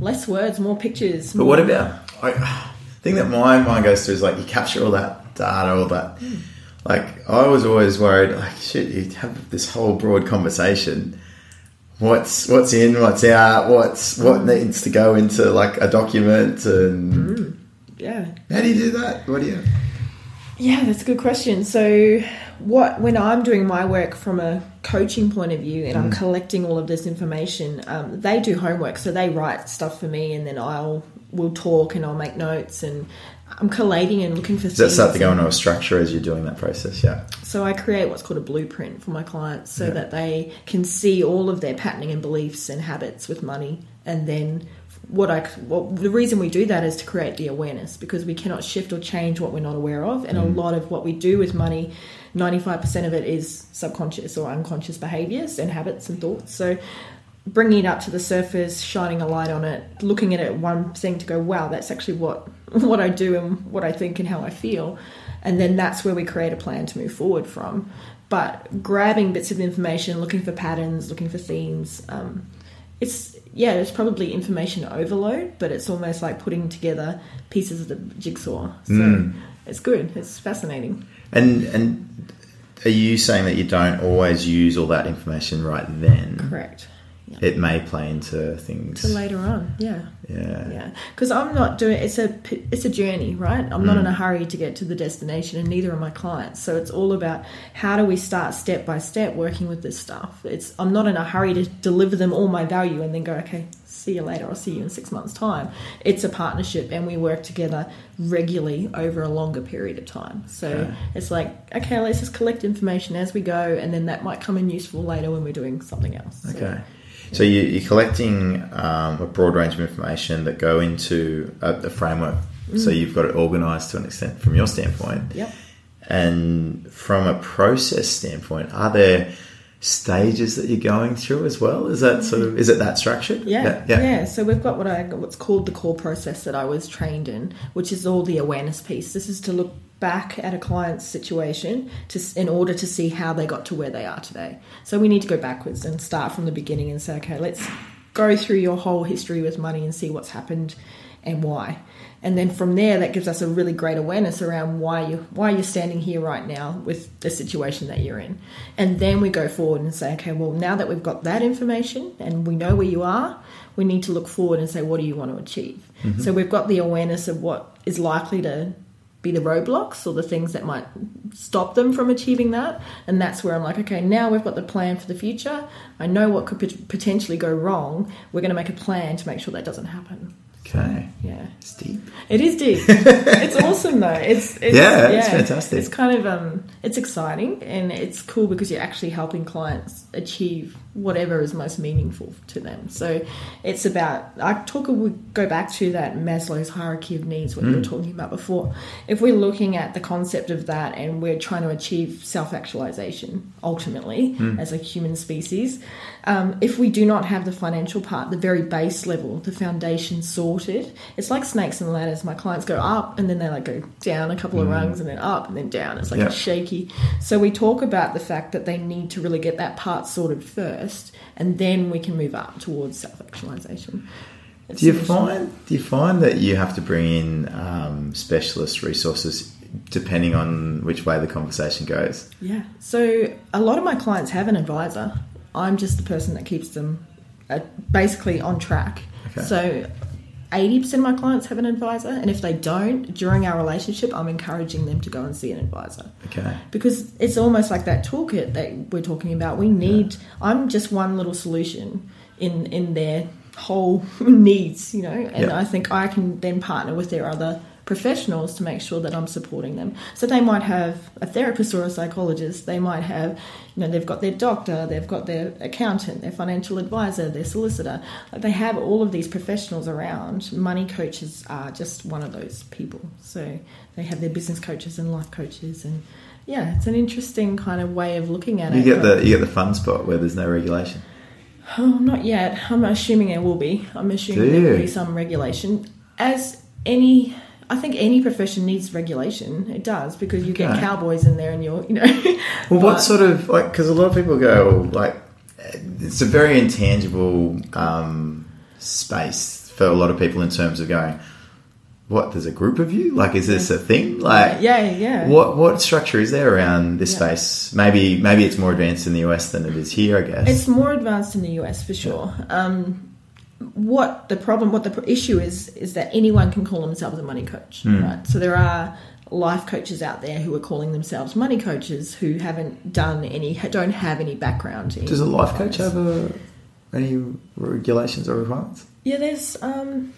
less words, more pictures. But what about I thing that my mind goes to is like you capture all that data, all that. Like I was always worried, like shit, you have this whole broad conversation. What's what's in, what's out, what's what mm. needs to go into like a document, and mm, Yeah. how do you do that? What do you? Yeah, that's a good question. So, what when I'm doing my work from a coaching point of view and I'm mm. collecting all of this information, um, they do homework, so they write stuff for me, and then I'll we'll talk and I'll make notes, and I'm collating and looking for Does that start to go into a structure as you're doing that process? Yeah. So I create what's called a blueprint for my clients, so that they can see all of their patterning and beliefs and habits with money, and then what I what, the reason we do that is to create the awareness because we cannot shift or change what we're not aware of, and a mm. lot of what we do with money, ninety five percent of it is subconscious or unconscious behaviors and habits and thoughts. So. Bringing it up to the surface, shining a light on it, looking at it one thing to go, wow, that's actually what what I do and what I think and how I feel, and then that's where we create a plan to move forward from. But grabbing bits of information, looking for patterns, looking for themes, um, it's yeah, it's probably information overload, but it's almost like putting together pieces of the jigsaw. So Mm. it's good. It's fascinating. And and are you saying that you don't always use all that information right then? Correct. It may play into things. To later on, yeah, yeah. yeah. Because I'm not doing it's a it's a journey, right? I'm not in a mm. hurry to get to the destination, and neither are my clients. So it's all about how do we start step by step working with this stuff. It's I'm not in a hurry to deliver them all my value and then go, okay, see you later. I'll see you in six months' time. It's a partnership, and we work together regularly over a longer period of time. So Okay. it's like, okay, let's just collect information as we go, and then that might come in useful later when we're doing something else. Okay. So you, you're collecting um, a broad range of information that go into a, a framework. Mm. So you've got it organised to an extent from your standpoint. Yep. And from a process standpoint, are there stages that you're going through as well? Is that sort of is it that structured? Yeah, yeah, So we've got what I what's called the core process that I was trained in, which is all the awareness piece. This is to look back at a client's situation to in order to see how they got to where they are today. So we need to go backwards and start from the beginning and say, okay, let's go through your whole history with money and see what's happened and why. And then from there, that gives us a really great awareness around why you why you're standing here right now with the situation that you're in. And then we go forward and say, okay, well, now that we've got that information and we know where you are, we need to look forward and say, what do you want to achieve? Mm-hmm. So we've got the awareness of what is likely to be the roadblocks or the things that might stop them from achieving that. And that's where I'm like, okay, now we've got the plan for the future. I know what could pot- potentially go wrong. We're going to make a plan to make sure that doesn't happen. Okay. Yeah. It's deep. It is deep. it's awesome though. It's, it's Yeah, it's fantastic. It's kind of um, it's exciting and it's cool because you're actually helping clients achieve whatever is most meaningful to them. So it's about I talk we go back to that Maslow's hierarchy of needs what you Mm. were talking about before. If we're looking at the concept of that and we're trying to achieve self actualization ultimately Mm. as a human species, um, if we do not have the financial part, the very base level, the foundation sorted, it's like snakes and ladders. My clients go up and then they like go down a couple of rungs and then up and then down. It's like Mm. Shaky. So we talk about the fact that they need to really get that part sorted first, and then we can move up towards self actualization. Do you find do you find that you have to bring in um, specialist resources depending on which way the conversation goes? Yeah. So a lot of my clients have an advisor. I'm just the person that keeps them uh, basically on track. Okay. So 80% of my clients have an advisor, and if they don't, during our relationship, I'm encouraging them to go and see an advisor. Okay. Because it's almost like that toolkit that we're talking about. We need, I'm just one little solution in, in their whole needs, you know, and Yeah. I think I can then partner with their other professionals to make sure that I'm supporting them. So they might have a therapist or a psychologist, they might have, you know, they've got their doctor, they've got their accountant, their financial advisor, their solicitor. Like they have all of these professionals around. Money coaches are just one of those people. So they have their business coaches and life coaches and yeah, it's an interesting kind of way of looking at You it. get the you get the fun spot where there's no regulation. Oh, not yet. I'm assuming there will be. I'm assuming there will be some regulation. As any, I think any profession needs regulation. It does because you get Okay. cowboys in there, and you're, you know. Well, what sort of like because a lot of people go like it's a very intangible um, space for a lot of people in terms of going. What there's a group of you? Like, is this a thing? Like, yeah, yeah. What what structure is there around this Yeah. space? Maybe maybe it's more advanced in the US than it is here. I guess. It's more advanced in the US for sure. Um, what the problem, what the issue is, is that anyone can call themselves a money coach, Hmm. right? So there are life coaches out there who are calling themselves money coaches who haven't done any, don't have any background. In Does a life coach have a, any regulations or requirements? Yeah, there's um,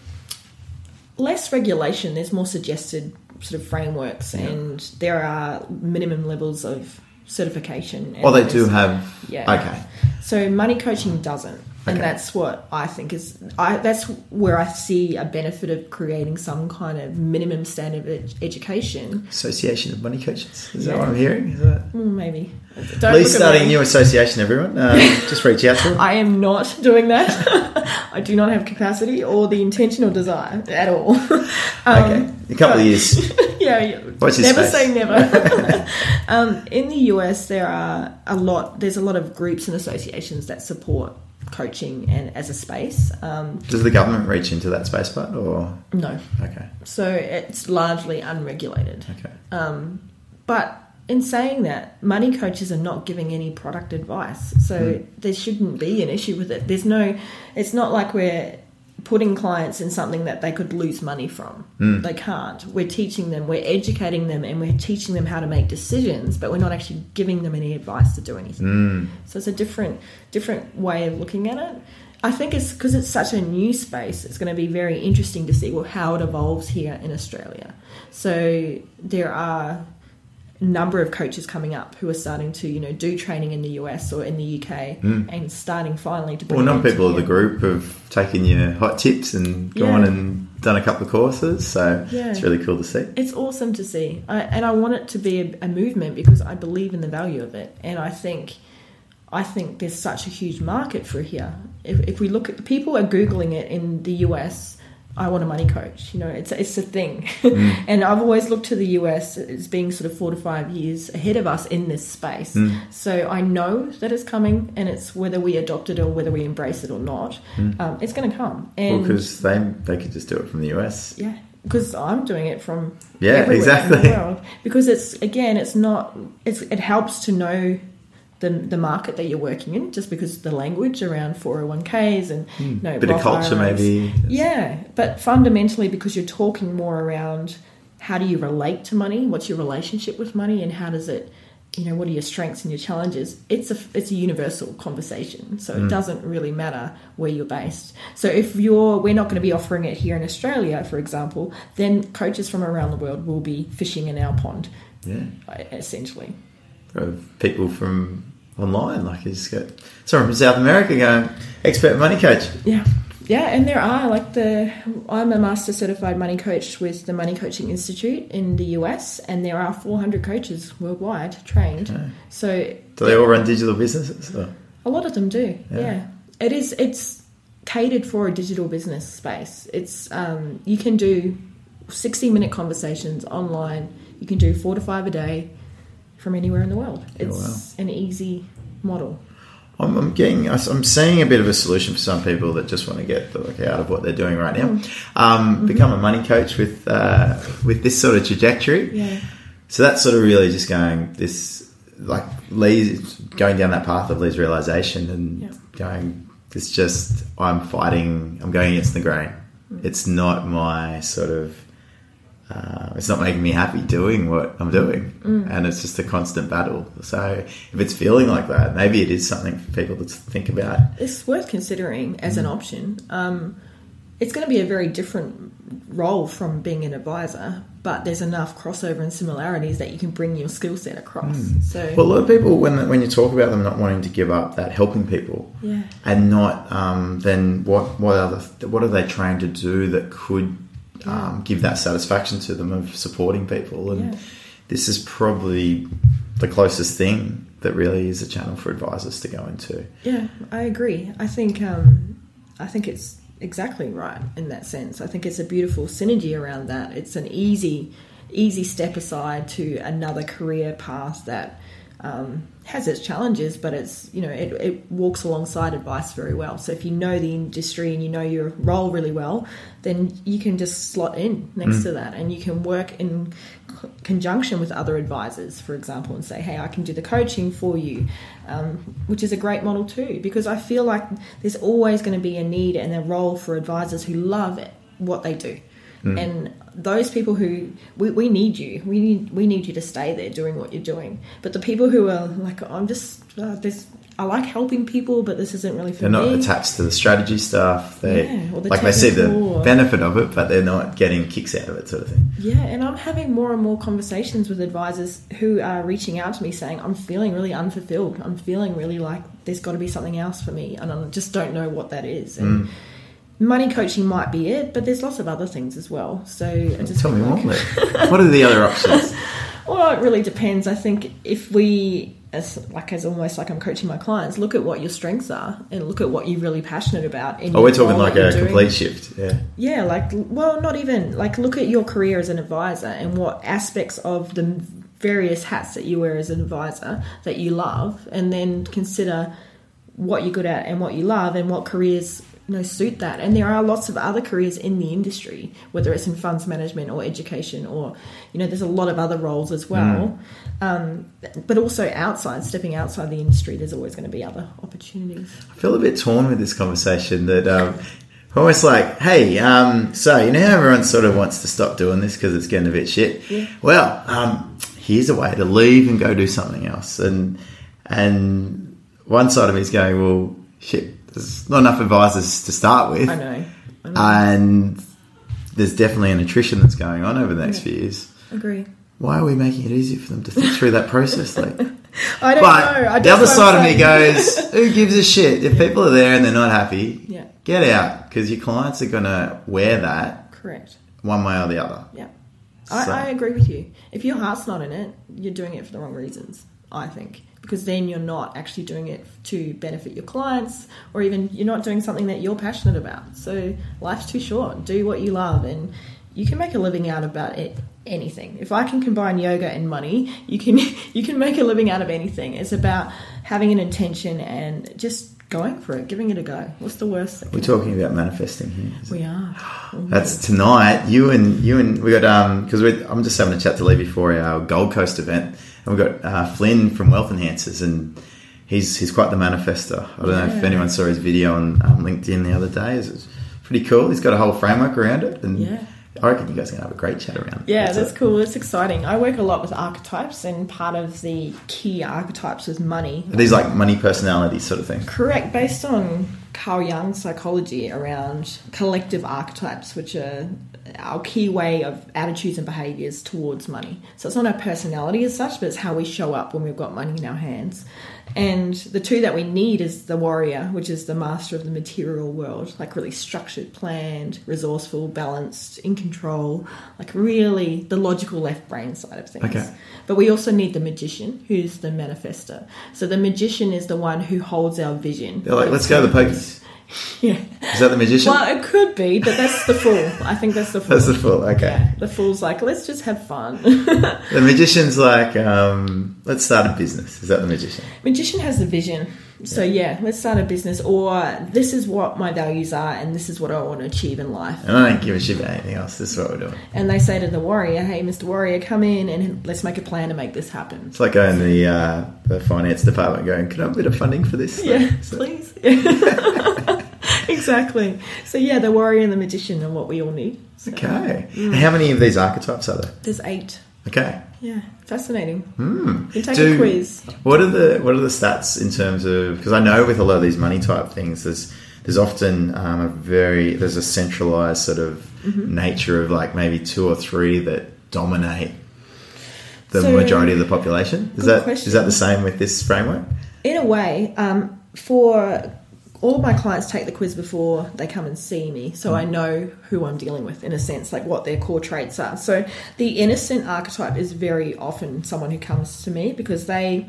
less regulation. There's more suggested sort of frameworks, and there are minimum levels of certification. Oh, they do have. Yeah. Okay. So money coaching doesn't. And that's what I think is I that's where I see a benefit of creating some kind of minimum standard of ed- education. Association of Money Coaches. Is that what I'm hearing? Is that? Mm, maybe. Don't Lea's starting a new association, everyone. Um, just reach out to him. I am not doing that. I do not have capacity or the intentional desire at all. Um, Okay. A couple of years. yeah, yeah. His never face. say never. um, in the US, there are a lot. There's a lot of groups and associations that support coaching and as a space. Um, Does the government reach into that space part or? no, Okay. so it's largely unregulated. Okay. Um, but in saying that, money coaches are not giving any product advice, so there shouldn't be an issue with it. There's no, it's not like we're putting clients in something that they could lose money from. Hmm. They can't. We're teaching them, we're educating them, and we're teaching them how to make decisions, but we're not actually giving them any advice to do anything. Hmm. So it's a different, different way of looking at it. I think it's because it's such a new space. It's going to be very interesting to see well, how it evolves here in Australia. So there are number of coaches coming up who are starting to you know do training in the US or in the UK hmm. and starting finally to bring Well, into people of the group have taken your hot tips and gone Yeah. and done a couple of courses. So Yeah. it's really cool to see. It's awesome to see, I, and I want it to be a, a movement because I believe in the value of it, and I think, I think there's such a huge market for here. If, if we look at people are googling it in the US, I want a money coach. You know, it's it's a thing, mm. and I've always looked to the US as being sort of four to five years ahead of us in this space. Mm. So I know that it's coming, and it's whether we adopt it or whether we embrace it or not, mm. um, it's going to come. Well, And because they they could just do it from the US. yeah, because I'm doing it from Yeah, exactly. in the world. Because it's again, it's not. It's it helps to know the the market that you're working in, just because the language around 401ks and you know, Hmm. Bit of culture, IRAs. maybe. Yeah, but fundamentally, because you're talking more around how do you relate to money, what's your relationship with money, and how does it, you know, what are your strengths and your challenges? It's a it's a universal conversation, so Hmm. it doesn't really matter where you're based. So if you're, we're not going to be offering it here in Australia, for example, then coaches from around the world will be fishing in our pond, Yeah. essentially. Of people from online, like you just got someone from South America going, expert money coach. Yeah. Yeah, and there are like the I'm a master certified money coach with the Money Coaching Institute in the US, and there are 400 coaches worldwide trained. So Do they all run digital businesses? Or? a lot of them do. Yeah. Yeah, it is. It's catered for a digital business space. It's um, you can do 60 minute conversations online. You can do four to five a day from anywhere in the world. It's wow. an easy model. I'm, I'm getting, I'm seeing a bit of a solution for some people that just want to get the out of what they're doing right now. Mm. Um, Become a money coach with uh, with this sort of trajectory. Yeah. So that's sort of really just going this, like Lea's going down that path of Lea's realization and Yeah. going. It's just I'm fighting. I'm going against the grain. Mm. It's not my sort of. Uh, it's not making me happy doing what I'm doing, Mm. and it's just a constant battle. So if it's feeling like that, maybe it is something for people to think about. it's worth considering as Mm. an option. Um, it's going to be a very different role from being an advisor, but there's enough crossover and similarities that you can bring your skill set across. So, Mm. Well, a lot of people, when when you talk about them not wanting to give up that helping people, yeah, and not um, then what what are the, what are they trying to do that could um, give that satisfaction to them of supporting people and Yeah. this is probably the closest thing that really is a channel for advisors to go into yeah, I agree. I think um, I think it's exactly right in that sense. I think it's a beautiful synergy around that. It's an easy easy step aside to another career path that um, has its challenges, but it's you know it, it walks alongside advice very well. So if you know the industry and you know your role really well, then you can just slot in next to that, and you can work in co- conjunction with other advisors, for example, and say, hey, I can do the coaching for you, um, which is a great model too. Because I feel like there's always going to be a need and a role for advisors who love it, what they do. And those people who we, we need you, we need we need you to stay there doing what you're doing. But the people who are like, I'm just uh, this, I like helping people, but this isn't really for me. They're me. not attached to the strategy stuff. They Yeah, the like they see the benefit of it, but they're not getting kicks out of it, sort of thing. Yeah, and I'm having more and more conversations with advisors who are reaching out to me saying, I'm feeling really unfulfilled. I'm feeling really like there's got to be something else for me, and I just don't know what that is. And Mm. Money coaching might be it, but there's lots of other things as well. So just Tell me feel more. what are the other options? Well, it really depends. I think if we, as like as almost like I'm coaching my clients, look at what your strengths are and look at what you're really passionate about. Oh, we're talking like a doing. complete shift. Yeah. Yeah, like well, not even like look at your career as an advisor and what aspects of the various hats that you wear as an advisor that you love, and then consider what you're good at and what you love and what careers you know suit that. And there are lots of other careers in the industry, whether it's in funds management or education, or you know, there's a lot of other roles as well. Um, but also outside, stepping outside the industry, there's always going to be other opportunities. I feel a bit torn with this conversation that um, almost like, hey, um, so you know how everyone sort of wants to stop doing this because it's getting a bit shit. Yeah. Well, um, here's a way to leave and go do something else. And and one side of me is going, well, shit, there's not enough advisors to start with, I know. I know. and there's definitely an attrition that's going on over the next few years. Agree. Why are we making it easy for them to think through that process? Like, I don't but know. I the other side of me goes, who gives a shit? If people are there and they're not happy, Yeah. get out because your clients are going to wear that Correct. one way or the other. Yeah. I, I agree with you. If your heart's not in it, you're doing it for the wrong reasons, I think. Because then you're not actually doing it to benefit your clients, or even you're not doing something that you're passionate about. So life's too short. Do what you love, and you can make a living out about it. Anything. If I can combine yoga and money, you can you can make a living out of anything. It's about having an intention and just going for it, giving it a go. What's the worst? We're talking about manifesting here. we are. That's tonight. You and you and we got um because I'm just having a chat to Lea before our Gold Coast event, and we've got uh, Flynn from Wealth Enhancers, and he's he's quite the manifester. I don't know if anyone saw his video on um, LinkedIn the other day. It's, it's pretty cool. He's got a whole framework around it, and Yeah. I reckon you guys are gonna have a great chat around. Yeah, It's that's cool. It's exciting. I work a lot with archetypes, and part of the key archetypes is money. Are these like money personalities sort of thing? Correct, based on Carl Jung's psychology around collective archetypes, which are our key way of attitudes and behaviors towards money. So it's not our personality as such, but it's how we show up when we've got money in our hands. And the two that we need is the warrior, which is the master of the material world, like really structured, planned, resourceful, balanced, in control, like really the logical left brain side of things. Okay. But we also need the magician, who's the manifester. So the magician is the one who holds our vision. They're like, let's go to the pokies. Yeah. Is that the magician? Well, it could be, but that's the fool. I think that's the fool. That's the fool. Okay. Yeah, the fool's like, let's just have fun. The magician's like, um, let's start a business. Is that the magician? Magician has the vision. So yeah, let's start a business, or this is what my values are, and this is what I want to achieve in life. And I don't give a shit about anything else. This is what we're doing. And they say to the warrior, "Hey, Mr. Warrior, come in and let's make a plan to make this happen." It's like going to the uh, the finance department, going, "Can I have a bit of funding for this?" Yeah, So- please. exactly. So yeah, the warrior and the magician are what we all need. So, Okay. And how many of these archetypes are there? There's eight. Okay. Yeah, fascinating. Hmm. You take Do- a quiz. What are the what are the stats in terms of? Because I know with a lot of these money type things, there's there's often um, a very there's a centralized sort of Mm-hmm. nature of like maybe two or three that dominate the So- majority of the population. Is that question. is that the same with this framework? In a way, um, for all my clients take the quiz before they come and see me, so hmm. I know who I'm dealing with in a sense, like what their core traits are. So the innocent archetype is very often someone who comes to me because they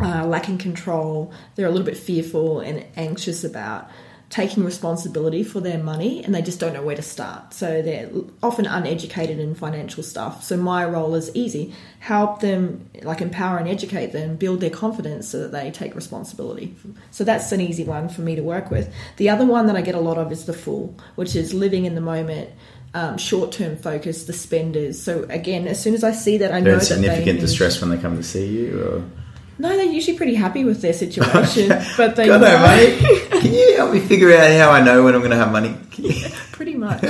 are lacking control, they're a little bit fearful and anxious about taking responsibility for their money and they just don't know where to start. So they're often uneducated in financial stuff. So my role is easy. Help them like empower and educate them, build their confidence so that they take responsibility. So that's an easy one for me to work with. The other one that I get a lot of is the fool, which is living in the moment. Um, short-term focus, the spenders. So again, as soon as I see that, I They're know that they significant need- distress when they come to see you, or no, they're usually pretty happy with their situation, but they God, know, no, mate. Can you help me figure out how I know when I'm going to have money? You- pretty much.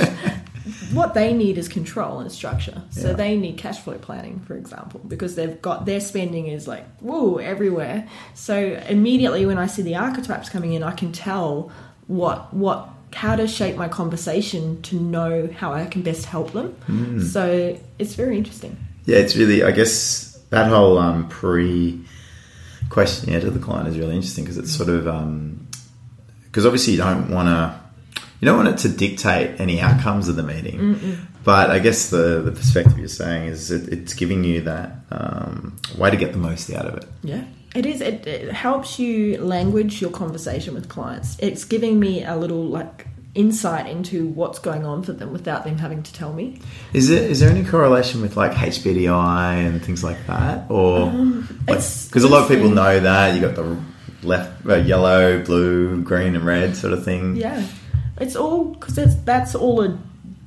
what they need is control and structure. So Yeah. they need cash flow planning, for example, because they've got their spending is like whoa everywhere. So immediately when I see the archetypes coming in, I can tell what what how to shape my conversation to know how I can best help them. Mm. So it's very interesting. Yeah, it's really. I guess that whole um, pre questionnaire to the client is really interesting because it's sort of because obviously you don't want to you don't want it to dictate any outcomes of the meeting. But I guess the the perspective you're saying is it, it's giving you that um, way to get the most out of it. Yeah. It is. It, it helps you language your conversation with clients. It's giving me a little like insight into what's going on for them without them having to tell me. Is it is there any correlation with like HBDI and things like that, or because a lot of people know that you got the left uh, yellow, blue, green, and red sort of thing. Yeah, it's all because it's that's all a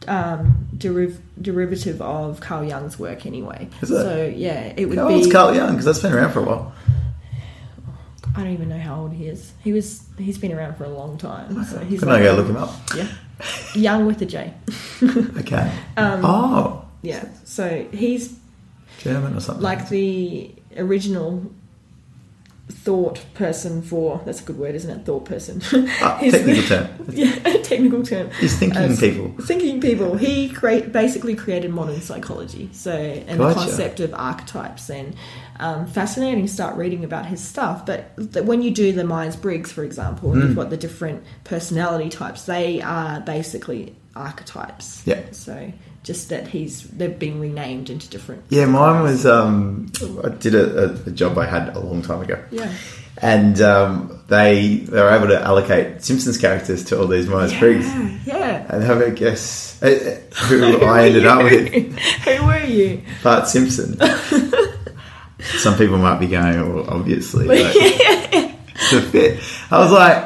um, deriv- derivative of Carl Jung's work anyway. Is it? So yeah, it would How be. old's Carl Jung? Because that's been around for a while. I don't even know how old he is. He was. He's been around for a long time. So he's Can I go look him up? Yeah, Young with a J. Okay. Um, oh, Yeah. So he's German or something. like the original thought person for that's a good word isn't it thought person Ah, technical the- term. yeah technical term He's thinking Uh, people. thinking people he create basically created modern psychology so and the concept of archetypes and um, fascinating start reading about his stuff but th- when you do the myers-briggs for example and Mm. you've got the different personality types they are basically archetypes Yeah. so just that he's they've been renamed into different Yeah, mine was. Um, I did a, a, job I had a long time ago. yeah And um, they they were able to allocate Simpsons characters to all these Myers Briggs. Yeah, yeah. And have a guess uh, uh, who I ended up with. Who were you? Bart Simpson. Some people might be going, well, obviously. But the fit. I was like,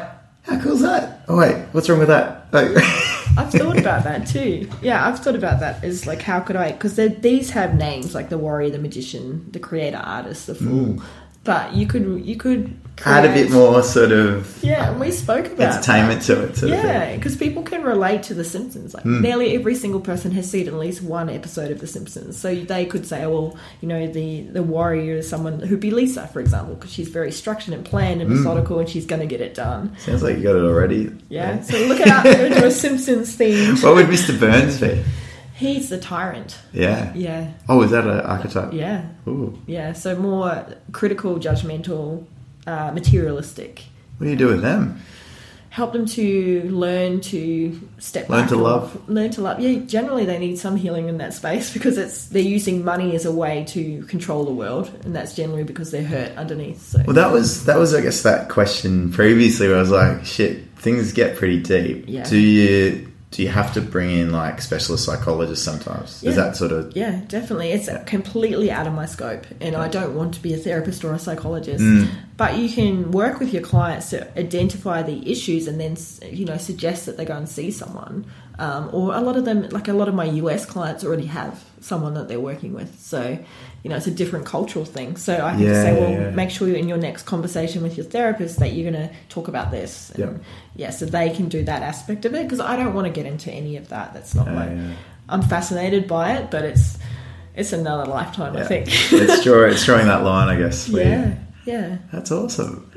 how cool is that? Oh, wait, what's wrong with that? Like, I've thought about that too. Yeah, I've thought about that. Is like, how could I? Because these have names like the warrior, the magician, the creator, artist, the fool. Mm. But you could you could add a bit more sort of Yeah, and we spoke about entertainment to it. Sort Yeah, because people can relate to The Simpsons. Like Hmm. nearly every single person has seen at least one episode of The Simpsons, so they could say, oh, "Well, you know, the the warrior is someone who'd be Lisa, for example, because she's very structured and planned Hmm. and methodical, and she's going to get it done." Sounds like you got it already. Yeah. So look out we're do a Simpsons theme. What would Mr. Burns be? He's the tyrant. Yeah. Yeah. Oh, is that an archetype? Yeah. Ooh. Yeah. So more critical, judgmental, uh, materialistic. What do you do with them? Help them to learn to step Learn back to love. Learn to love. Yeah. Generally, they need some healing in that space because it's they're using money as a way to control the world, and that's generally because they're hurt underneath. So. Well, that was that was I guess that question previously where I was like, shit, things get pretty deep. Yeah. Do you do you have to bring in like specialist psychologists sometimes? Yeah. Is that sort of Yeah, definitely. It's completely out of my scope, and I don't want to be a therapist or a psychologist. Mm. But you can work with your clients to identify the issues, and then you know suggest that they go and see someone. Um, or a lot of them, like a lot of my US clients, already have someone that they're working with. So you know it's a different cultural thing. So I can Yeah, say, well, yeah. make sure you're in your next conversation with your therapist that you're going to talk about this. And, Yeah. yeah, so they can do that aspect of it because I don't want to get into any of that. That's not Yeah, my. yeah. I'm fascinated by it, but it's it's another lifetime, I think. it's drawing it's drawing that line, I guess. yeah, yeah, That's awesome.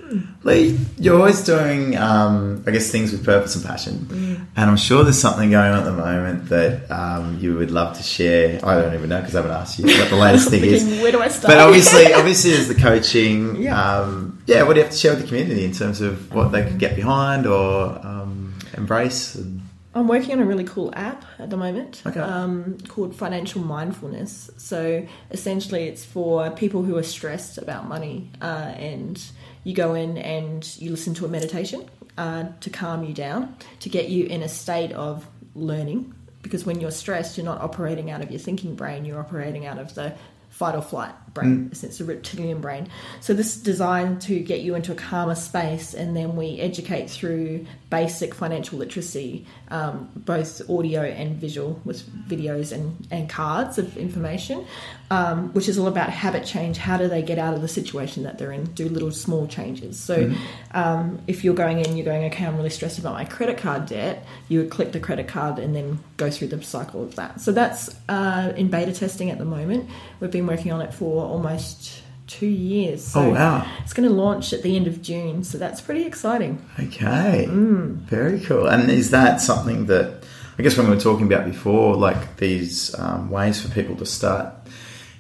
Lea, you're always doing, um, I guess, things with purpose and passion. Mm. And I'm sure there's something going on at the moment that um, you would love to share. I don't even know because I haven't asked you what the latest thing is. Where do I start? But obviously, obviously, as the coaching, Yeah. um, yeah, what do you have to share with the community in terms of what they could get behind or um, embrace? And, I'm working on a really cool app at the moment Okay. um, called Financial Mindfulness. So essentially, it's for people who are stressed about money, uh, and you go in and you listen to a meditation uh, to calm you down, to get you in a state of learning. Because when you're stressed, you're not operating out of your thinking brain; you're operating out of the fight or flight brain. It's a reptilian brain. So this is designed to get you into a calmer space, and then we educate through basic financial literacy, um, both audio and visual, with videos and, and cards of information, um, which is all about habit change. How do they get out of the situation that they're in? Do little small changes. So um, if you're going in, you're going, okay, I'm really stressed about my credit card debt. You would click the credit card and then go through the cycle of that. So that's uh, in beta testing at the moment. We've been working on it for almost two years. So Oh, wow. It's going to launch at the end of June, so that's pretty exciting. Okay, very cool. And is that something that I guess when we were talking about before, like these um, ways for people to start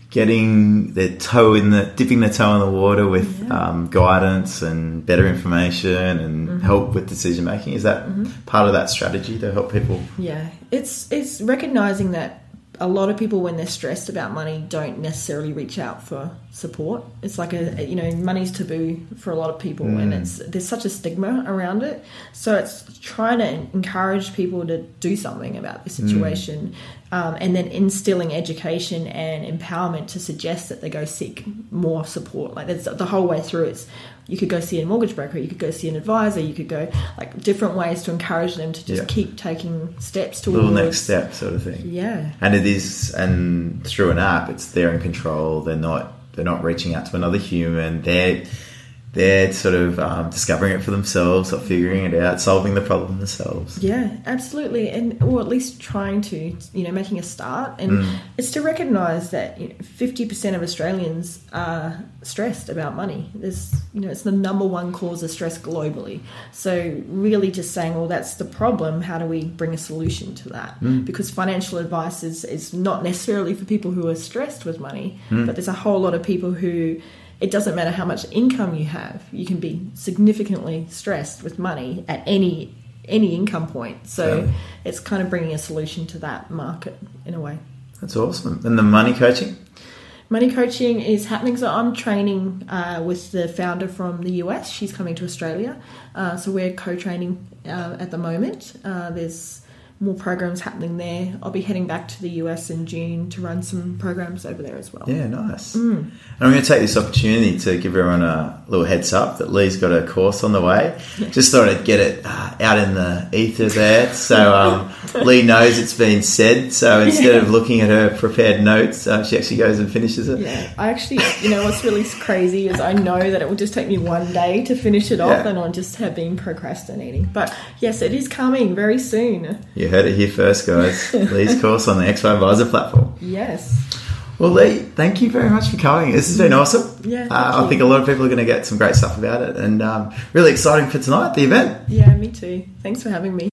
getting their toe in the dipping their toe in the water with um, guidance and better information and help with decision making? Is that part of that strategy to help people? Yeah, it's it's recognizing that a lot of people when they're stressed about money don't necessarily reach out for support. It's like a mm. you know money's taboo for a lot of people, and mm. it's there's such a stigma around it. So it's trying to encourage people to do something about the mm. situation, um, and then instilling education and empowerment to suggest that they go seek more support. Like that's the whole way through. It's you could go see a mortgage broker, you could go see an advisor, you could go like different ways to encourage them to just Yeah. keep taking steps towards Little next step sort of thing. Yeah, And it is, and through an app, it's they're in control. They're not. They're not reaching out to another human. They're they're sort of um, discovering it for themselves or figuring it out, solving the problem themselves. yeah, absolutely, and or at least trying to, you know, making a start. And mm. it's to recognise that fifty percent of Australians are stressed about money. There's, you know, it's the number one cause of stress globally. So really, just saying, well, that's the problem. How do we bring a solution to that? Mm. Because financial advice is is not necessarily for people who are stressed with money, mm. but there's a whole lot of people who it doesn't matter how much income you have you can be significantly stressed with money at any any income point so Yeah. it's kind of bringing a solution to that market in a way That's awesome. And the money coaching. money coaching is happening so i'm training uh, with the founder from the us she's coming to australia uh, so we're co-training uh, at the moment uh, there's more programs happening there i'll be heading back to the us in june to run some programs over there as well Yeah, nice. And I'm going to take this opportunity to give everyone a little heads up that Lea's got a course on the way. Just thought I'd get it uh, out in the ether there, so um, Lea knows it's been said. So instead of looking at her prepared notes, uh, she actually goes and finishes it. Yeah, I actually, you know, what's really crazy is I know that it will just take me one day to finish it off, and I just have been procrastinating. But yes, it is coming very soon. You heard it here first, guys. Lea's course on the XY Adviser platform. Yes. Well, Lea, thank you very much for coming. This has been awesome. Yeah, uh, I think a lot of people are going to get some great stuff about it, and um, really exciting for tonight, the event. Yeah, me too. Thanks for having me.